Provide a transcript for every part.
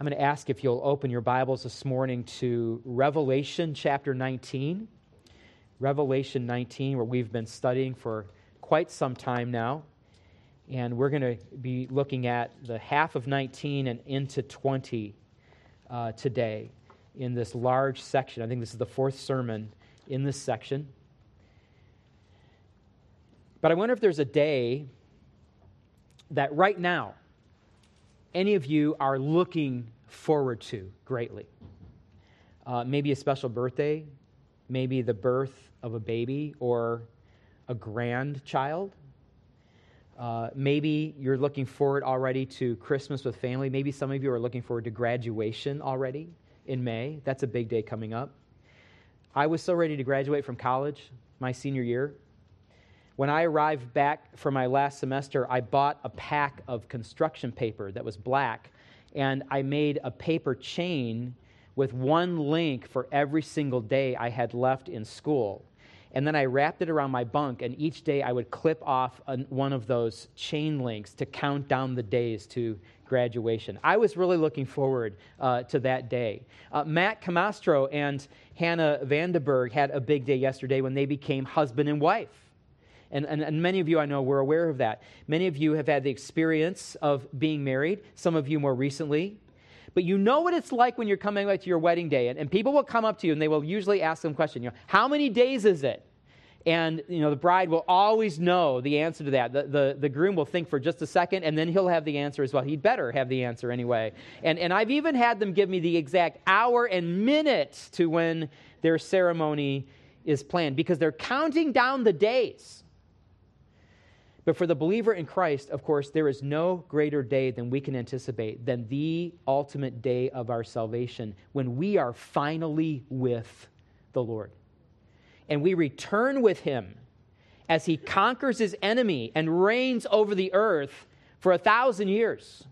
I'm going to ask if you'll open your Bibles this morning to Revelation chapter 19. Revelation 19, where we've been studying for quite some time now. And we're going to be looking at the half of 19 and into 20 uh, today in this large section. I think this is the fourth sermon in this section. But I wonder if there's a day that right now, any of you are looking forward to greatly. Uh, maybe a special birthday, maybe the birth of a baby or a grandchild. Uh, maybe you're looking forward already to Christmas with family. Maybe some of you are looking forward to graduation already in May. That's a big day coming up. I was so ready to graduate from college my senior year. When I arrived back for my last semester, I bought a pack of construction paper that was black, and I made a paper chain with one link for every single day I had left in school. And then I wrapped it around my bunk, and each day I would clip off one of those chain links to count down the days to graduation. I was really looking forward uh, to that day. Uh, Matt Camastro and Hannah Vandenberg had a big day yesterday when they became husband and wife. And, and, and, many of you I know were aware of that. Many of you have had the experience of being married, some of you more recently. But you know what it's like when you're coming back to your wedding day, and, and people will come up to you and they will usually ask them a question, you know, how many days is it? And you know, the bride will always know the answer to that. The, the, the groom will think for just a second, and then he'll have the answer as well. He'd better have the answer anyway. And, and I've even had them give me the exact hour and minute to when their ceremony is planned because they're counting down the days. But for the believer in Christ, of course, there is no greater day than we can anticipate than the ultimate day of our salvation when we are finally with the Lord. And we return with him as he conquers his enemy and reigns over the earth for a thousand years.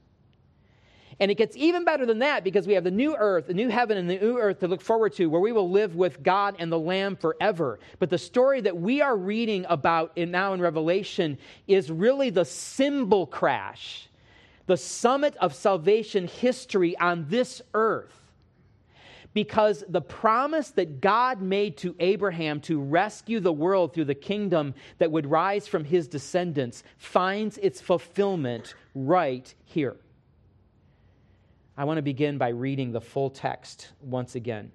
And it gets even better than that because we have the new earth, the new heaven, and the new earth to look forward to where we will live with God and the Lamb forever. But the story that we are reading about in, now in Revelation is really the cymbal crash, the summit of salvation history on this earth. Because the promise that God made to Abraham to rescue the world through the kingdom that would rise from his descendants finds its fulfillment right here. I want to begin by reading the full text once again,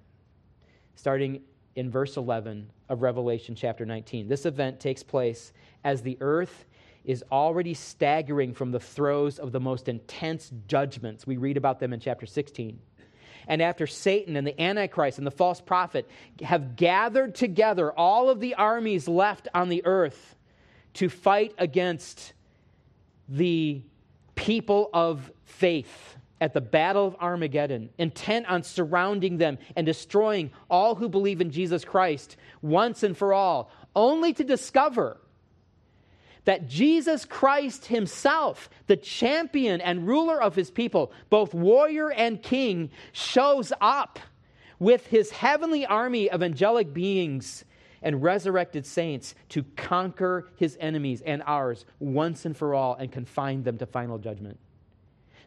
starting in verse 11 of Revelation chapter 19. This event takes place as the earth is already staggering from the throes of the most intense judgments. We read about them in chapter 16. And after Satan and the Antichrist and the false prophet have gathered together all of the armies left on the earth to fight against the people of faith at the Battle of Armageddon, intent on surrounding them and destroying all who believe in Jesus Christ once and for all, only to discover that Jesus Christ Himself, the champion and ruler of His people, both warrior and king, shows up with His heavenly army of angelic beings and resurrected saints to conquer His enemies and ours once and for all and confine them to final judgment.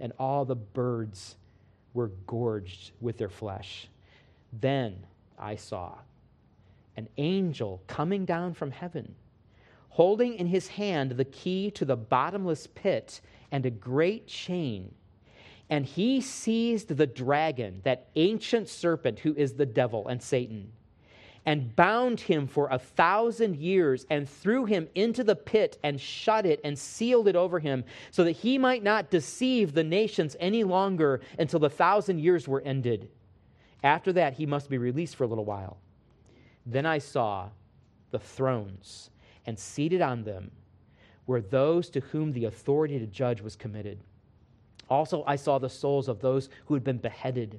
And all the birds were gorged with their flesh. Then I saw an angel coming down from heaven, holding in his hand the key to the bottomless pit and a great chain. And he seized the dragon, that ancient serpent who is the devil and Satan, and bound him for a thousand years, and threw him into the pit, and shut it, and sealed it over him, so that he might not deceive the nations any longer until the thousand years were ended. After that, he must be released for a little while. Then I saw the thrones, and seated on them were those to whom the authority to judge was committed. Also, I saw the souls of those who had been beheaded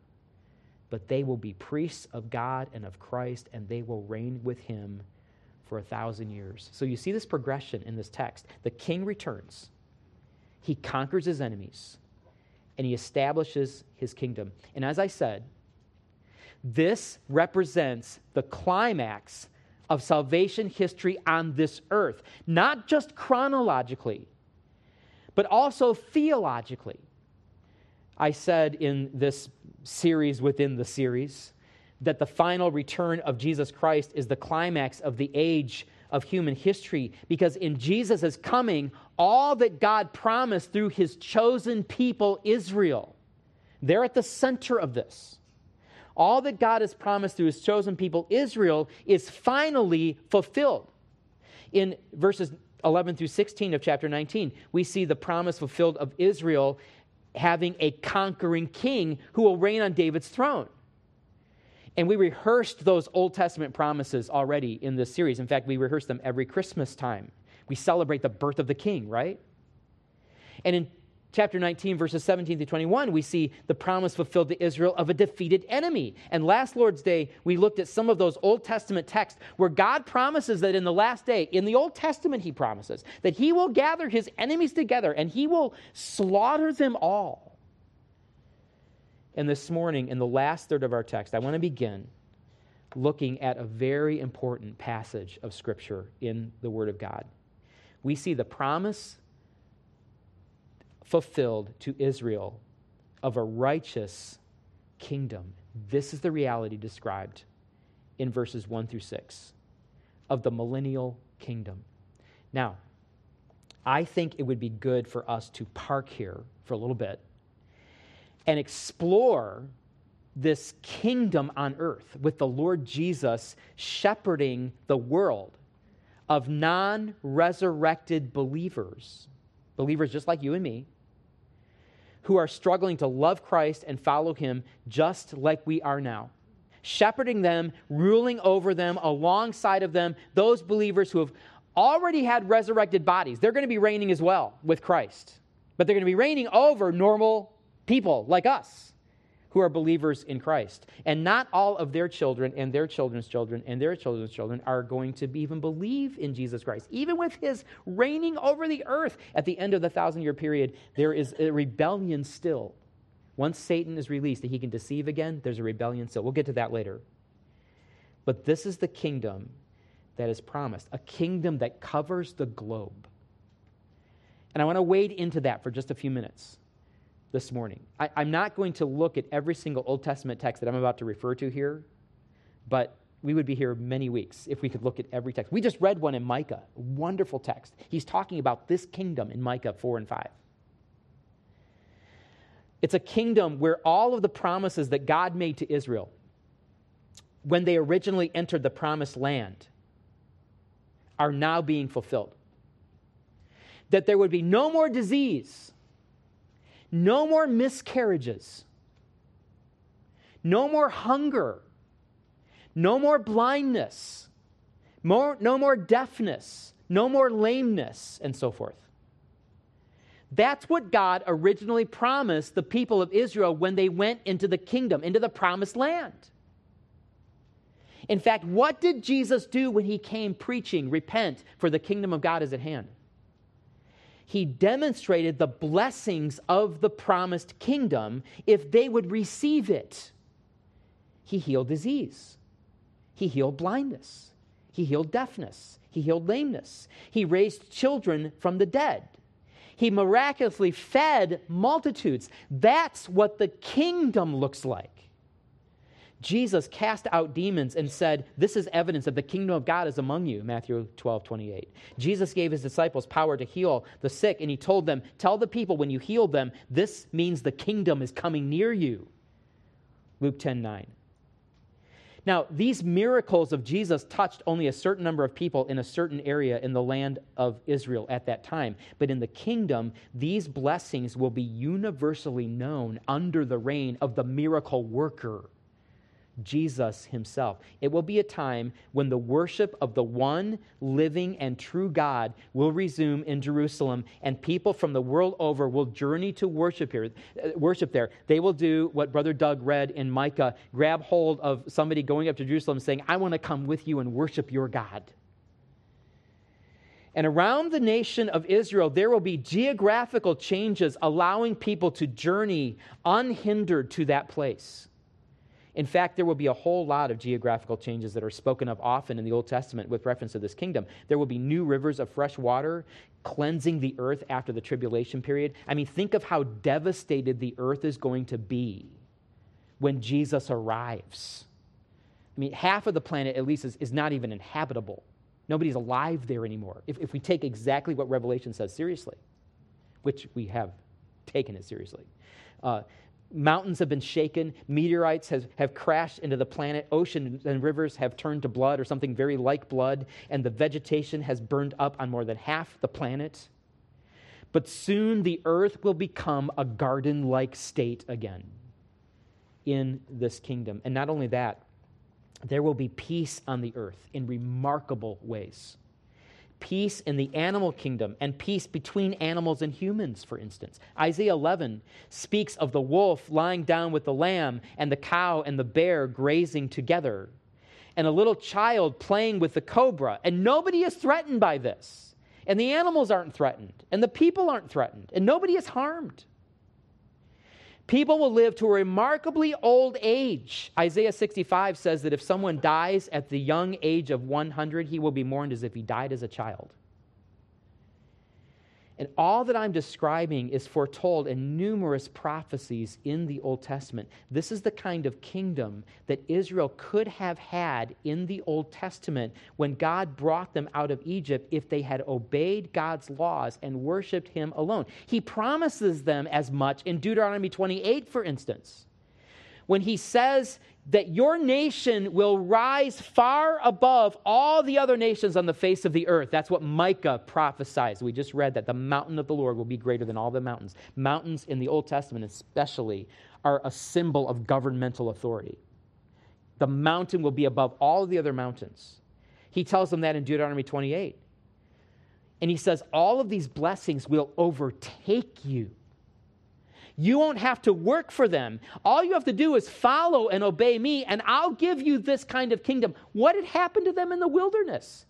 but they will be priests of God and of Christ, and they will reign with him for a thousand years. So you see this progression in this text. The king returns, he conquers his enemies, and he establishes his kingdom. And as I said, this represents the climax of salvation history on this earth, not just chronologically, but also theologically. I said in this series within the series that the final return of Jesus Christ is the climax of the age of human history because in Jesus' coming, all that God promised through his chosen people, Israel, they're at the center of this. All that God has promised through his chosen people, Israel, is finally fulfilled. In verses 11 through 16 of chapter 19, we see the promise fulfilled of Israel having a conquering king who will reign on David's throne. And we rehearsed those Old Testament promises already in this series. In fact, we rehearse them every Christmas time. We celebrate the birth of the king, right? And in chapter 19, verses 17 to 21, we see the promise fulfilled to Israel of a defeated enemy. And last Lord's Day, we looked at some of those Old Testament texts where God promises that in the last day, in the Old Testament, He promises that He will gather His enemies together and He will slaughter them all. And this morning, in the last third of our text, I want to begin looking at a very important passage of Scripture in the Word of God. We see the promise fulfilled to Israel of a righteous kingdom. This is the reality described in verses 1 through 6 of the millennial kingdom. Now, I think it would be good for us to park here for a little bit and explore this kingdom on earth with the Lord Jesus shepherding the world of non resurrected believers, believers just like you and me, who are struggling to love Christ and follow him just like we are now. Shepherding them, ruling over them, alongside of them, those believers who have already had resurrected bodies. They're going to be reigning as well with Christ, but they're going to be reigning over normal people like us who are believers in Christ. And not all of their children and their children's children and their children's children are going to even believe in Jesus Christ. Even with his reigning over the earth at the end of the thousand year period, there is a rebellion still. Once Satan is released and he can deceive again, there's a rebellion still. We'll get to that later. But this is the kingdom that is promised a kingdom that covers the globe. And I want to wade into that for just a few minutes this morning. I, am not going to look at every single Old Testament text that I'm about to refer to here, but we would be here many weeks if we could look at every text. We just read one in Micah, wonderful text. He's talking about this kingdom in Micah 4 and 5. It's a kingdom where all of the promises that God made to Israel when they originally entered the promised land are now being fulfilled. That there would be no more disease, no more miscarriages, no more hunger, no more blindness, more, no more deafness, no more lameness, and so forth. That's what God originally promised the people of Israel when they went into the kingdom, into the promised land. In fact, what did Jesus do when he came preaching, Repent, for the kingdom of God is at hand? He demonstrated the blessings of the promised kingdom if they would receive it. He healed disease, he healed blindness, he healed deafness, he healed lameness, he raised children from the dead. He miraculously fed multitudes. That's what the kingdom looks like. Jesus cast out demons and said, This is evidence that the kingdom of God is among you, Matthew 12, 28. Jesus gave his disciples power to heal the sick, and he told them, Tell the people when you heal them, this means the kingdom is coming near you, Luke 10, 9. Now, these miracles of Jesus touched only a certain number of people in a certain area in the land of Israel at that time. But in the kingdom, these blessings will be universally known under the reign of the miracle worker. Jesus himself. It will be a time when the worship of the one living and true God will resume in Jerusalem, and people from the world over will journey to worship here, uh, worship there. They will do what Brother Doug read in Micah grab hold of somebody going up to Jerusalem saying, I want to come with you and worship your God. And around the nation of Israel, there will be geographical changes allowing people to journey unhindered to that place. In fact, there will be a whole lot of geographical changes that are spoken of often in the Old Testament with reference to this kingdom. There will be new rivers of fresh water cleansing the earth after the tribulation period. I mean, think of how devastated the earth is going to be when Jesus arrives. I mean, half of the planet, at least, is, is not even inhabitable. Nobody's alive there anymore. If, if we take exactly what Revelation says seriously, which we have taken it seriously. Uh, Mountains have been shaken, meteorites have crashed into the planet, oceans and rivers have turned to blood or something very like blood, and the vegetation has burned up on more than half the planet. But soon the earth will become a garden like state again in this kingdom. And not only that, there will be peace on the earth in remarkable ways peace in the animal kingdom and peace between animals and humans, for instance. Isaiah 11 speaks of the wolf lying down with the lamb and the cow and the bear grazing together, and a little child playing with the cobra. And nobody is threatened by this. And the animals aren't threatened, and the people aren't threatened, and nobody is harmed. People will live to a remarkably old age. Isaiah 65 says that if someone dies at the young age of 100, he will be mourned as if he died as a child. And all that I'm describing is foretold in numerous prophecies in the Old Testament. This is the kind of kingdom that Israel could have had in the Old Testament when God brought them out of Egypt if they had obeyed God's laws and worshiped Him alone. He promises them as much in Deuteronomy 28, for instance, when He says that your nation will rise far above all the other nations on the face of the earth. That's what Micah prophesies. We just read that the mountain of the Lord will be greater than all the mountains. Mountains in the Old Testament, especially, are a symbol of governmental authority. The mountain will be above all the other mountains. He tells them that in Deuteronomy 28. And he says, All of these blessings will overtake you. You won't have to work for them. All you have to do is follow and obey me, and I'll give you this kind of kingdom. What had happened to them in the wilderness?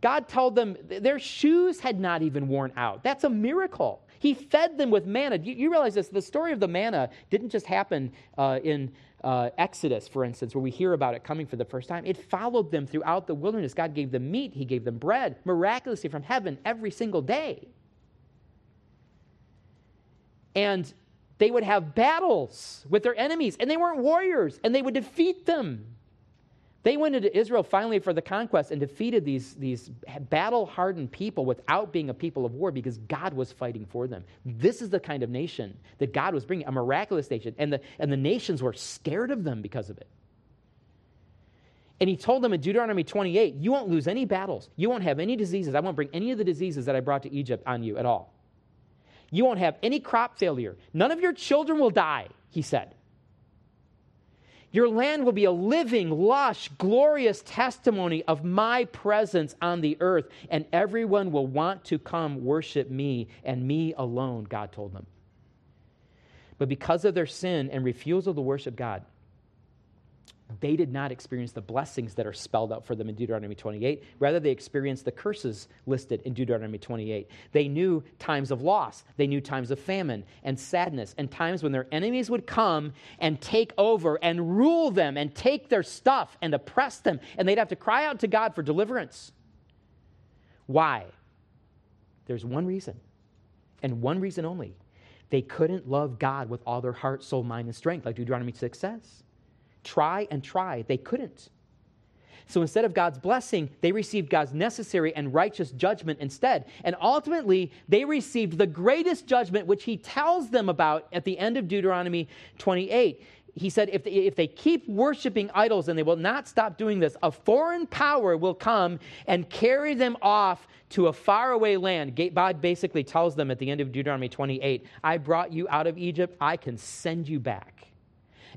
God told them their shoes had not even worn out. That's a miracle. He fed them with manna. You, you realize this? The story of the manna didn't just happen uh, in uh, Exodus, for instance, where we hear about it coming for the first time. It followed them throughout the wilderness. God gave them meat, He gave them bread miraculously from heaven every single day and they would have battles with their enemies, and they weren't warriors, and they would defeat them. They went into Israel finally for the conquest and defeated these, these battle hardened people without being a people of war because God was fighting for them. This is the kind of nation that God was bringing, a miraculous nation. And the, and the nations were scared of them because of it. And he told them in Deuteronomy 28, You won't lose any battles. You won't have any diseases. I won't bring any of the diseases that I brought to Egypt on you at all. You won't have any crop failure. None of your children will die, he said. Your land will be a living, lush, glorious testimony of my presence on the earth, and everyone will want to come worship me and me alone, God told them. But because of their sin and refusal to worship God, they did not experience the blessings that are spelled out for them in Deuteronomy 28. Rather, they experienced the curses listed in Deuteronomy 28. They knew times of loss, they knew times of famine and sadness, and times when their enemies would come and take over and rule them and take their stuff and oppress them, and they'd have to cry out to God for deliverance. Why? There's one reason, and one reason only. They couldn't love God with all their heart, soul, mind, and strength, like Deuteronomy 6 says try and try. They couldn't. So instead of God's blessing, they received God's necessary and righteous judgment instead. And ultimately, they received the greatest judgment, which he tells them about at the end of Deuteronomy 28. He said, if they, if they keep worshiping idols and they will not stop doing this, a foreign power will come and carry them off to a faraway land. God basically tells them at the end of Deuteronomy 28 I brought you out of Egypt, I can send you back.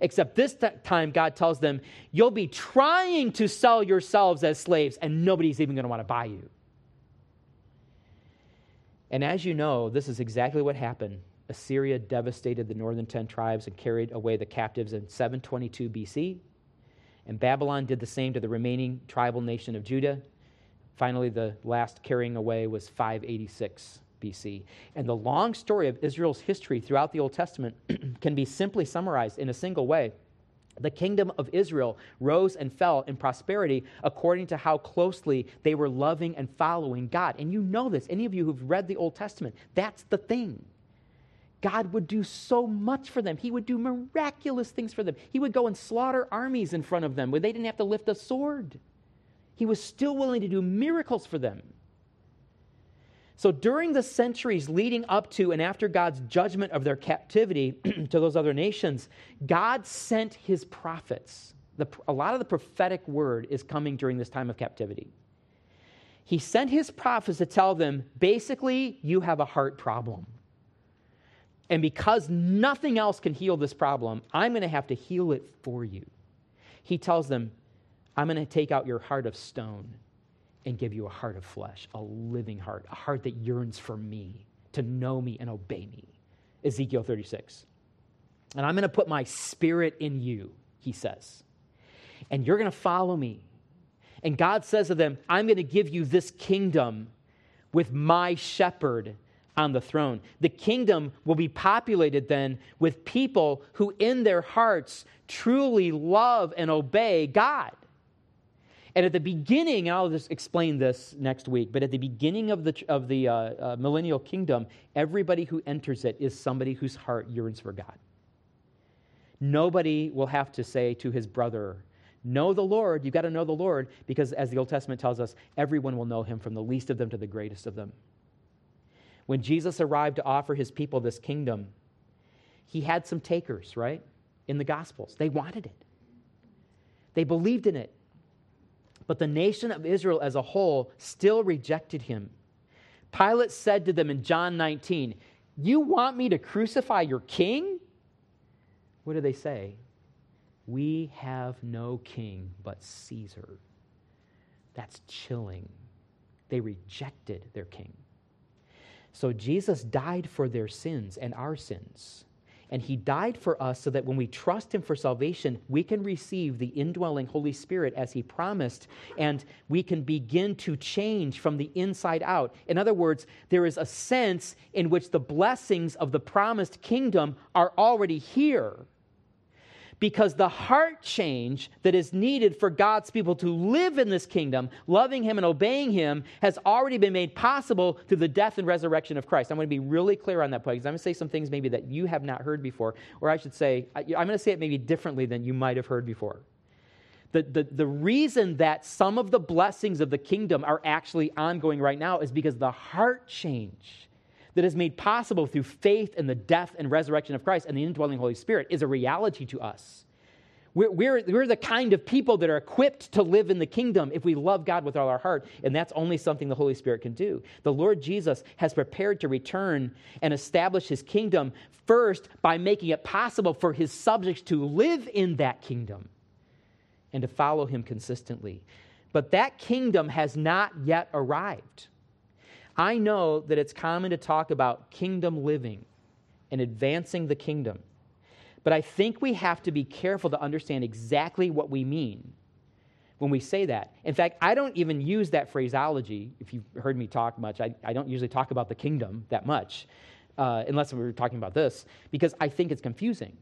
Except this time, God tells them, You'll be trying to sell yourselves as slaves, and nobody's even going to want to buy you. And as you know, this is exactly what happened. Assyria devastated the northern 10 tribes and carried away the captives in 722 BC. And Babylon did the same to the remaining tribal nation of Judah. Finally, the last carrying away was 586 BC. And the long story of Israel's history throughout the Old Testament can be simply summarized in a single way. The kingdom of Israel rose and fell in prosperity according to how closely they were loving and following God. And you know this, any of you who've read the Old Testament, that's the thing. God would do so much for them. He would do miraculous things for them. He would go and slaughter armies in front of them where they didn't have to lift a sword. He was still willing to do miracles for them. So during the centuries leading up to and after God's judgment of their captivity to those other nations, God sent his prophets. The, a lot of the prophetic word is coming during this time of captivity. He sent his prophets to tell them basically, you have a heart problem. And because nothing else can heal this problem, I'm going to have to heal it for you. He tells them, I'm going to take out your heart of stone and give you a heart of flesh, a living heart, a heart that yearns for me, to know me and obey me. Ezekiel 36. And I'm going to put my spirit in you, he says. And you're going to follow me. And God says to them, I'm going to give you this kingdom with my shepherd on the throne. The kingdom will be populated then with people who, in their hearts, truly love and obey God. And at the beginning, and I'll just explain this next week, but at the beginning of the, of the uh, uh, millennial kingdom, everybody who enters it is somebody whose heart yearns for God. Nobody will have to say to his brother, Know the Lord. You've got to know the Lord because, as the Old Testament tells us, everyone will know him from the least of them to the greatest of them. When Jesus arrived to offer his people this kingdom, he had some takers, right? In the Gospels. They wanted it, they believed in it. But the nation of Israel as a whole still rejected him. Pilate said to them in John 19, You want me to crucify your king? What do they say? We have no king but Caesar. That's chilling. They rejected their king. So Jesus died for their sins and our sins and he died for us so that when we trust him for salvation, we can receive the indwelling Holy Spirit as he promised, and we can begin to change from the inside out. In other words, there is a sense in which the blessings of the promised kingdom are already here because the heart change that is needed for God's people to live in this kingdom, loving Him and obeying Him, has already been made possible through the death and resurrection of Christ. I'm going to be really clear on that point because I'm going to say some things maybe that you have not heard before, or I should say, I'm going to say it maybe differently than you might have heard before. The, the, the reason that some of the blessings of the kingdom are actually ongoing right now is because the heart change that is made possible through faith in the death and resurrection of Christ and the indwelling Holy Spirit is a reality to us. We're, we're, we're the kind of people that are equipped to live in the kingdom if we love God with all our heart, and that's only something the Holy Spirit can do. The Lord Jesus has prepared to return and establish his kingdom first by making it possible for his subjects to live in that kingdom and to follow him consistently. But that kingdom has not yet arrived. I know that it's common to talk about kingdom living and advancing the kingdom. But I think we have to be careful to understand exactly what we mean when we say that. In fact, I don't even use that phraseology. If you've heard me talk much, I, I don't usually talk about the kingdom that much, uh, unless we were talking about this, because I think it's confusing.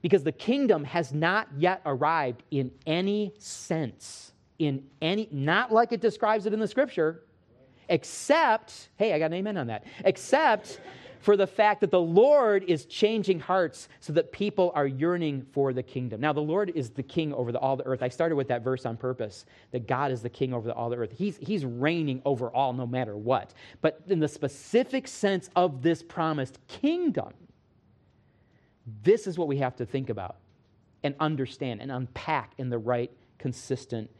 Because the kingdom has not yet arrived in any sense, in any, not like it describes it in the scripture, except, hey, I got an amen on that, except for the fact that the Lord is changing hearts so that people are yearning for the kingdom. Now, the Lord is the king over the, all the earth. I started with that verse on purpose that God is the king over the, all the earth. He's, he's reigning over all no matter what. But in the specific sense of this promised kingdom, this is what we have to think about and understand and unpack in the right, consistent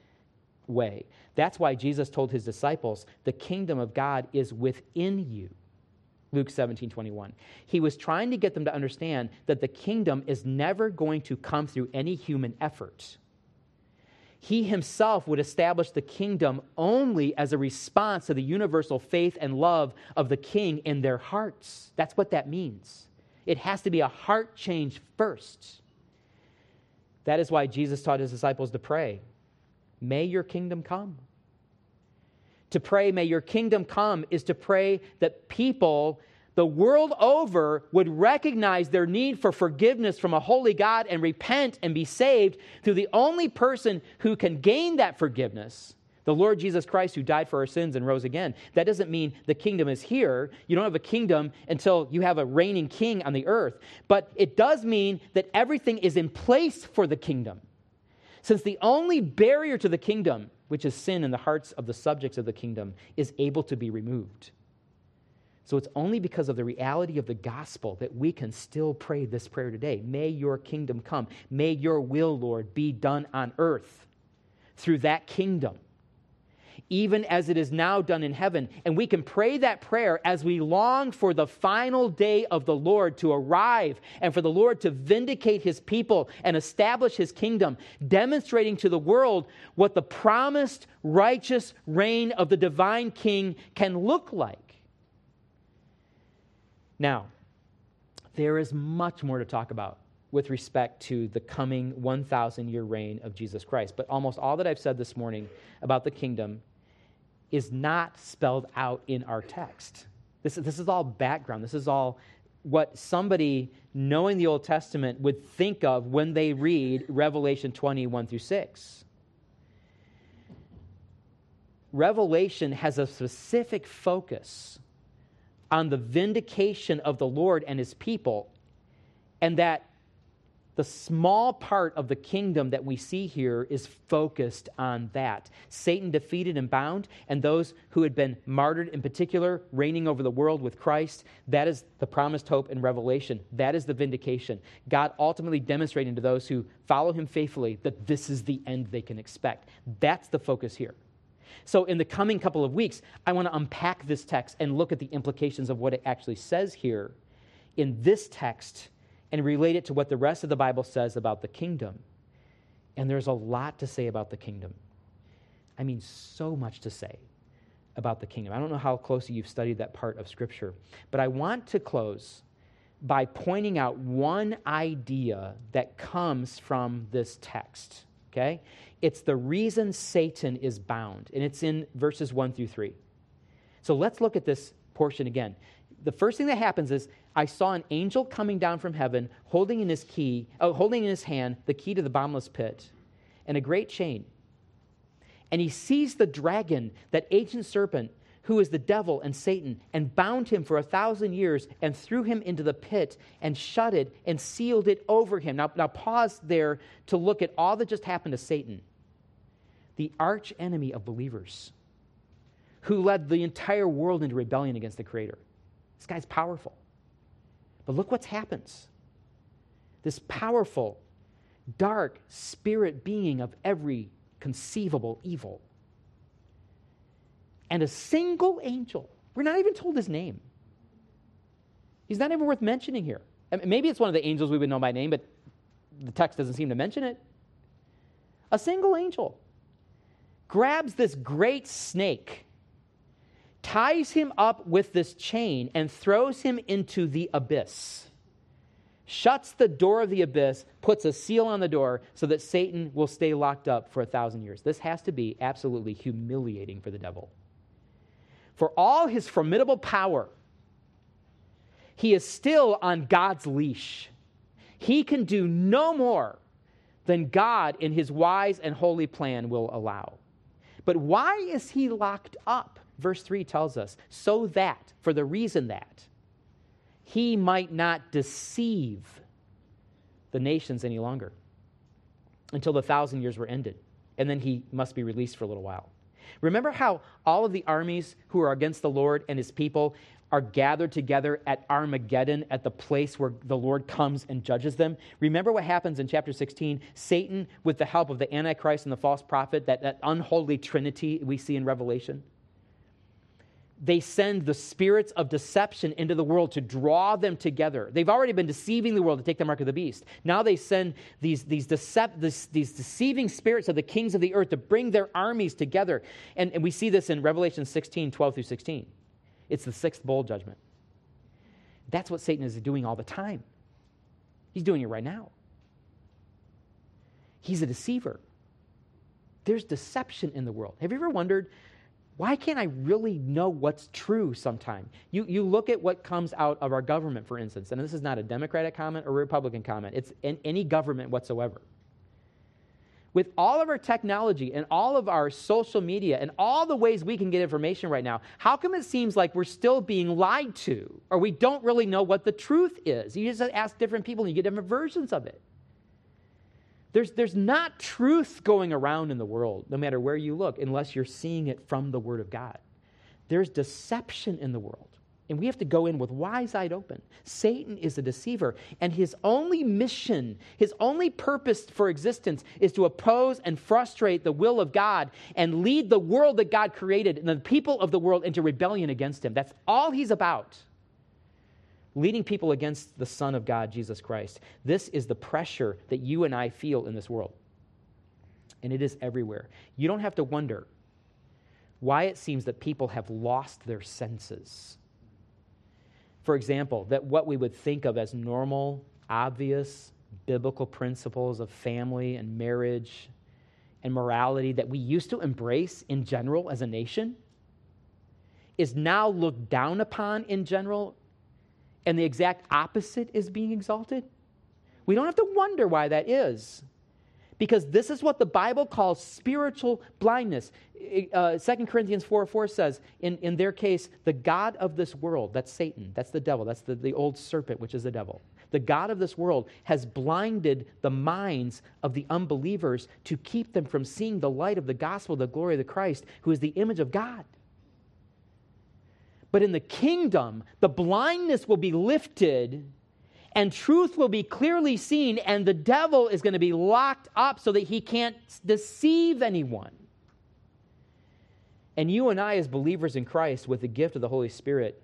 way. That's why Jesus told his disciples, The kingdom of God is within you. Luke 17, 21. He was trying to get them to understand that the kingdom is never going to come through any human effort. He himself would establish the kingdom only as a response to the universal faith and love of the king in their hearts. That's what that means. It has to be a heart change first. That is why Jesus taught his disciples to pray, May your kingdom come to pray, may your kingdom come, is to pray that people the world over would recognize their need for forgiveness from a holy God and repent and be saved through the only person who can gain that forgiveness, the Lord Jesus Christ, who died for our sins and rose again. That doesn't mean the kingdom is here. You don't have a kingdom until you have a reigning king on the earth. But it does mean that everything is in place for the kingdom. Since the only barrier to the kingdom which is sin in the hearts of the subjects of the kingdom, is able to be removed. So it's only because of the reality of the gospel that we can still pray this prayer today. May your kingdom come. May your will, Lord, be done on earth through that kingdom even as it is now done in heaven. And we can pray that prayer as we long for the final day of the Lord to arrive and for the Lord to vindicate his people and establish his kingdom, demonstrating to the world what the promised righteous reign of the divine king can look like. Now, there is much more to talk about with respect to the coming 1,000 year reign of Jesus Christ. But almost all that I've said this morning about the kingdom is not spelled out in our text. This, this is all background. This is all what somebody knowing the Old Testament would think of when they read Revelation 21 through 6. Revelation has a specific focus on the vindication of the Lord and his people, and that the small part of the kingdom that we see here is focused on that. Satan defeated and bound, and those who had been martyred in particular, reigning over the world with Christ. That is the promised hope in Revelation. That is the vindication. God ultimately demonstrating to those who follow him faithfully that this is the end they can expect. That's the focus here. So, in the coming couple of weeks, I want to unpack this text and look at the implications of what it actually says here in this text and relate it to what the rest of the Bible says about the kingdom. And there's a lot to say about the kingdom. I mean, so much to say about the kingdom. I don't know how closely you've studied that part of Scripture, but I want to close by pointing out one idea that comes from this text. Okay? It's the reason Satan is bound, and it's in verses 1 through 3. So let's look at this portion again the first thing that happens is I saw an angel coming down from heaven, holding in his key, oh, holding in his hand the key to the bottomless pit, and a great chain. And he seized the dragon, that ancient serpent, who is the devil and Satan, and bound him for a thousand years, and threw him into the pit, and shut it, and sealed it over him. Now, now pause there to look at all that just happened to Satan. the arch enemy of believers, who led the entire world into rebellion against the Creator. This guy's powerful. But look what happens. This powerful, dark spirit being of every conceivable evil. And a single angel, we're not even told his name. He's not even worth mentioning here. maybe it's one of the angels we would know by name, but the text doesn't seem to mention it. A single angel grabs this great snake, ties him up with this chain, and throws him into the abyss. Shuts the door of the abyss, puts a seal on the door so that Satan will stay locked up for a thousand years. This has to be absolutely humiliating for the devil. For all his formidable power, he is still on God's leash. He can do no more than God, in his wise and holy plan, will allow. But why is he locked up? Verse 3 tells us so that, for the reason that, he might not deceive the nations any longer until the thousand years were ended. And then he must be released for a little while. Remember how all of the armies who are against the Lord and his people are gathered together at Armageddon, at the place where the Lord comes and judges them. Remember what happens in chapter 16? Satan, with the help of the Antichrist and the false prophet, that, that unholy trinity we see in Revelation, they send the spirits of deception into the world to draw them together. They've already been deceiving the world to take the mark of the beast. Now they send these, these, these deceiving spirits of the kings of the earth to bring their armies together. And, and we see this in Revelation 16 12 through 16. It's the sixth bowl judgment. That's what Satan is doing all the time. He's doing it right now. He's a deceiver. There's deception in the world. Have you ever wondered, why can't I really know what's true sometime? You, you look at what comes out of our government, for instance, and this is not a Democratic comment or Republican comment, it's in any government whatsoever with all of our technology and all of our social media and all the ways we can get information right now, how come it seems like we're still being lied to or we don't really know what the truth is? You just ask different people and you get different versions of it. There's, there's not truth going around in the world, no matter where you look, unless you're seeing it from the Word of God. There's deception in the world. And we have to go in with wise eyed open. Satan is a deceiver, and his only mission, his only purpose for existence is to oppose and frustrate the will of God and lead the world that God created and the people of the world into rebellion against him. That's all he's about. Leading people against the Son of God, Jesus Christ. This is the pressure that you and I feel in this world. And it is everywhere. You don't have to wonder why it seems that people have lost their senses for example, that what we would think of as normal, obvious, biblical principles of family and marriage and morality that we used to embrace in general as a nation is now looked down upon in general, and the exact opposite is being exalted? We don't have to wonder why that is because this is what the Bible calls spiritual blindness. Uh, 2 Corinthians 4 4 says, in, in their case, the God of this world, that's Satan, that's the devil, that's the, the old serpent, which is the devil. The God of this world has blinded the minds of the unbelievers to keep them from seeing the light of the gospel, the glory of the Christ, who is the image of God. But in the kingdom, the blindness will be lifted and truth will be clearly seen, and the devil is going to be locked up so that he can't deceive anyone. And you and I, as believers in Christ, with the gift of the Holy Spirit,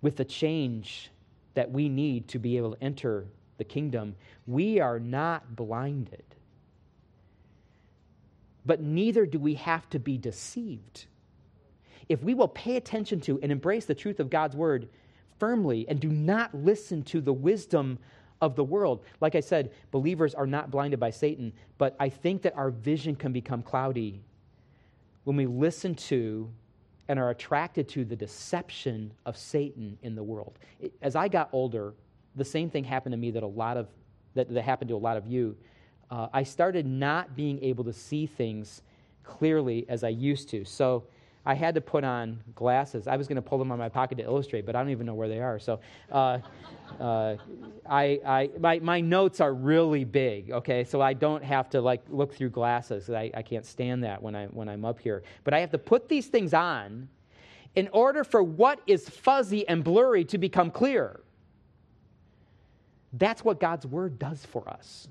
with the change that we need to be able to enter the kingdom, we are not blinded. But neither do we have to be deceived. If we will pay attention to and embrace the truth of God's word, firmly and do not listen to the wisdom of the world. Like I said, believers are not blinded by Satan, but I think that our vision can become cloudy when we listen to and are attracted to the deception of Satan in the world. As I got older, the same thing happened to me that a lot of that, that happened to a lot of you. Uh, I started not being able to see things clearly as I used to. So I had to put on glasses. I was going to pull them out of my pocket to illustrate, but I don't even know where they are. So uh, uh, I, I, my, my notes are really big, okay? So I don't have to like look through glasses. I, I can't stand that when, I, when I'm up here. But I have to put these things on in order for what is fuzzy and blurry to become clear. That's what God's word does for us.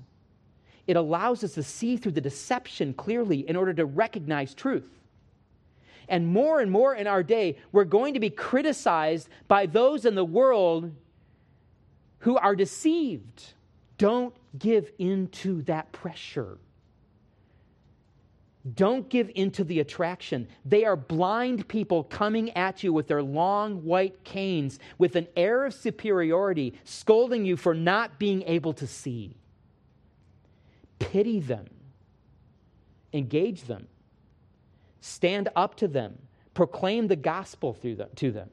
It allows us to see through the deception clearly in order to recognize truth. And more and more in our day, we're going to be criticized by those in the world who are deceived. Don't give in to that pressure. Don't give in to the attraction. They are blind people coming at you with their long white canes with an air of superiority, scolding you for not being able to see. Pity them, engage them Stand up to them, proclaim the gospel through them, to them.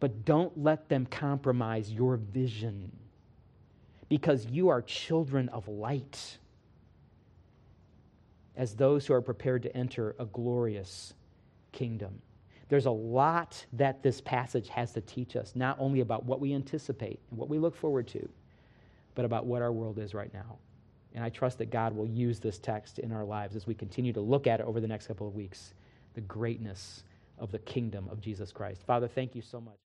But don't let them compromise your vision because you are children of light as those who are prepared to enter a glorious kingdom. There's a lot that this passage has to teach us, not only about what we anticipate and what we look forward to, but about what our world is right now. And I trust that God will use this text in our lives as we continue to look at it over the next couple of weeks the greatness of the kingdom of Jesus Christ. Father, thank you so much.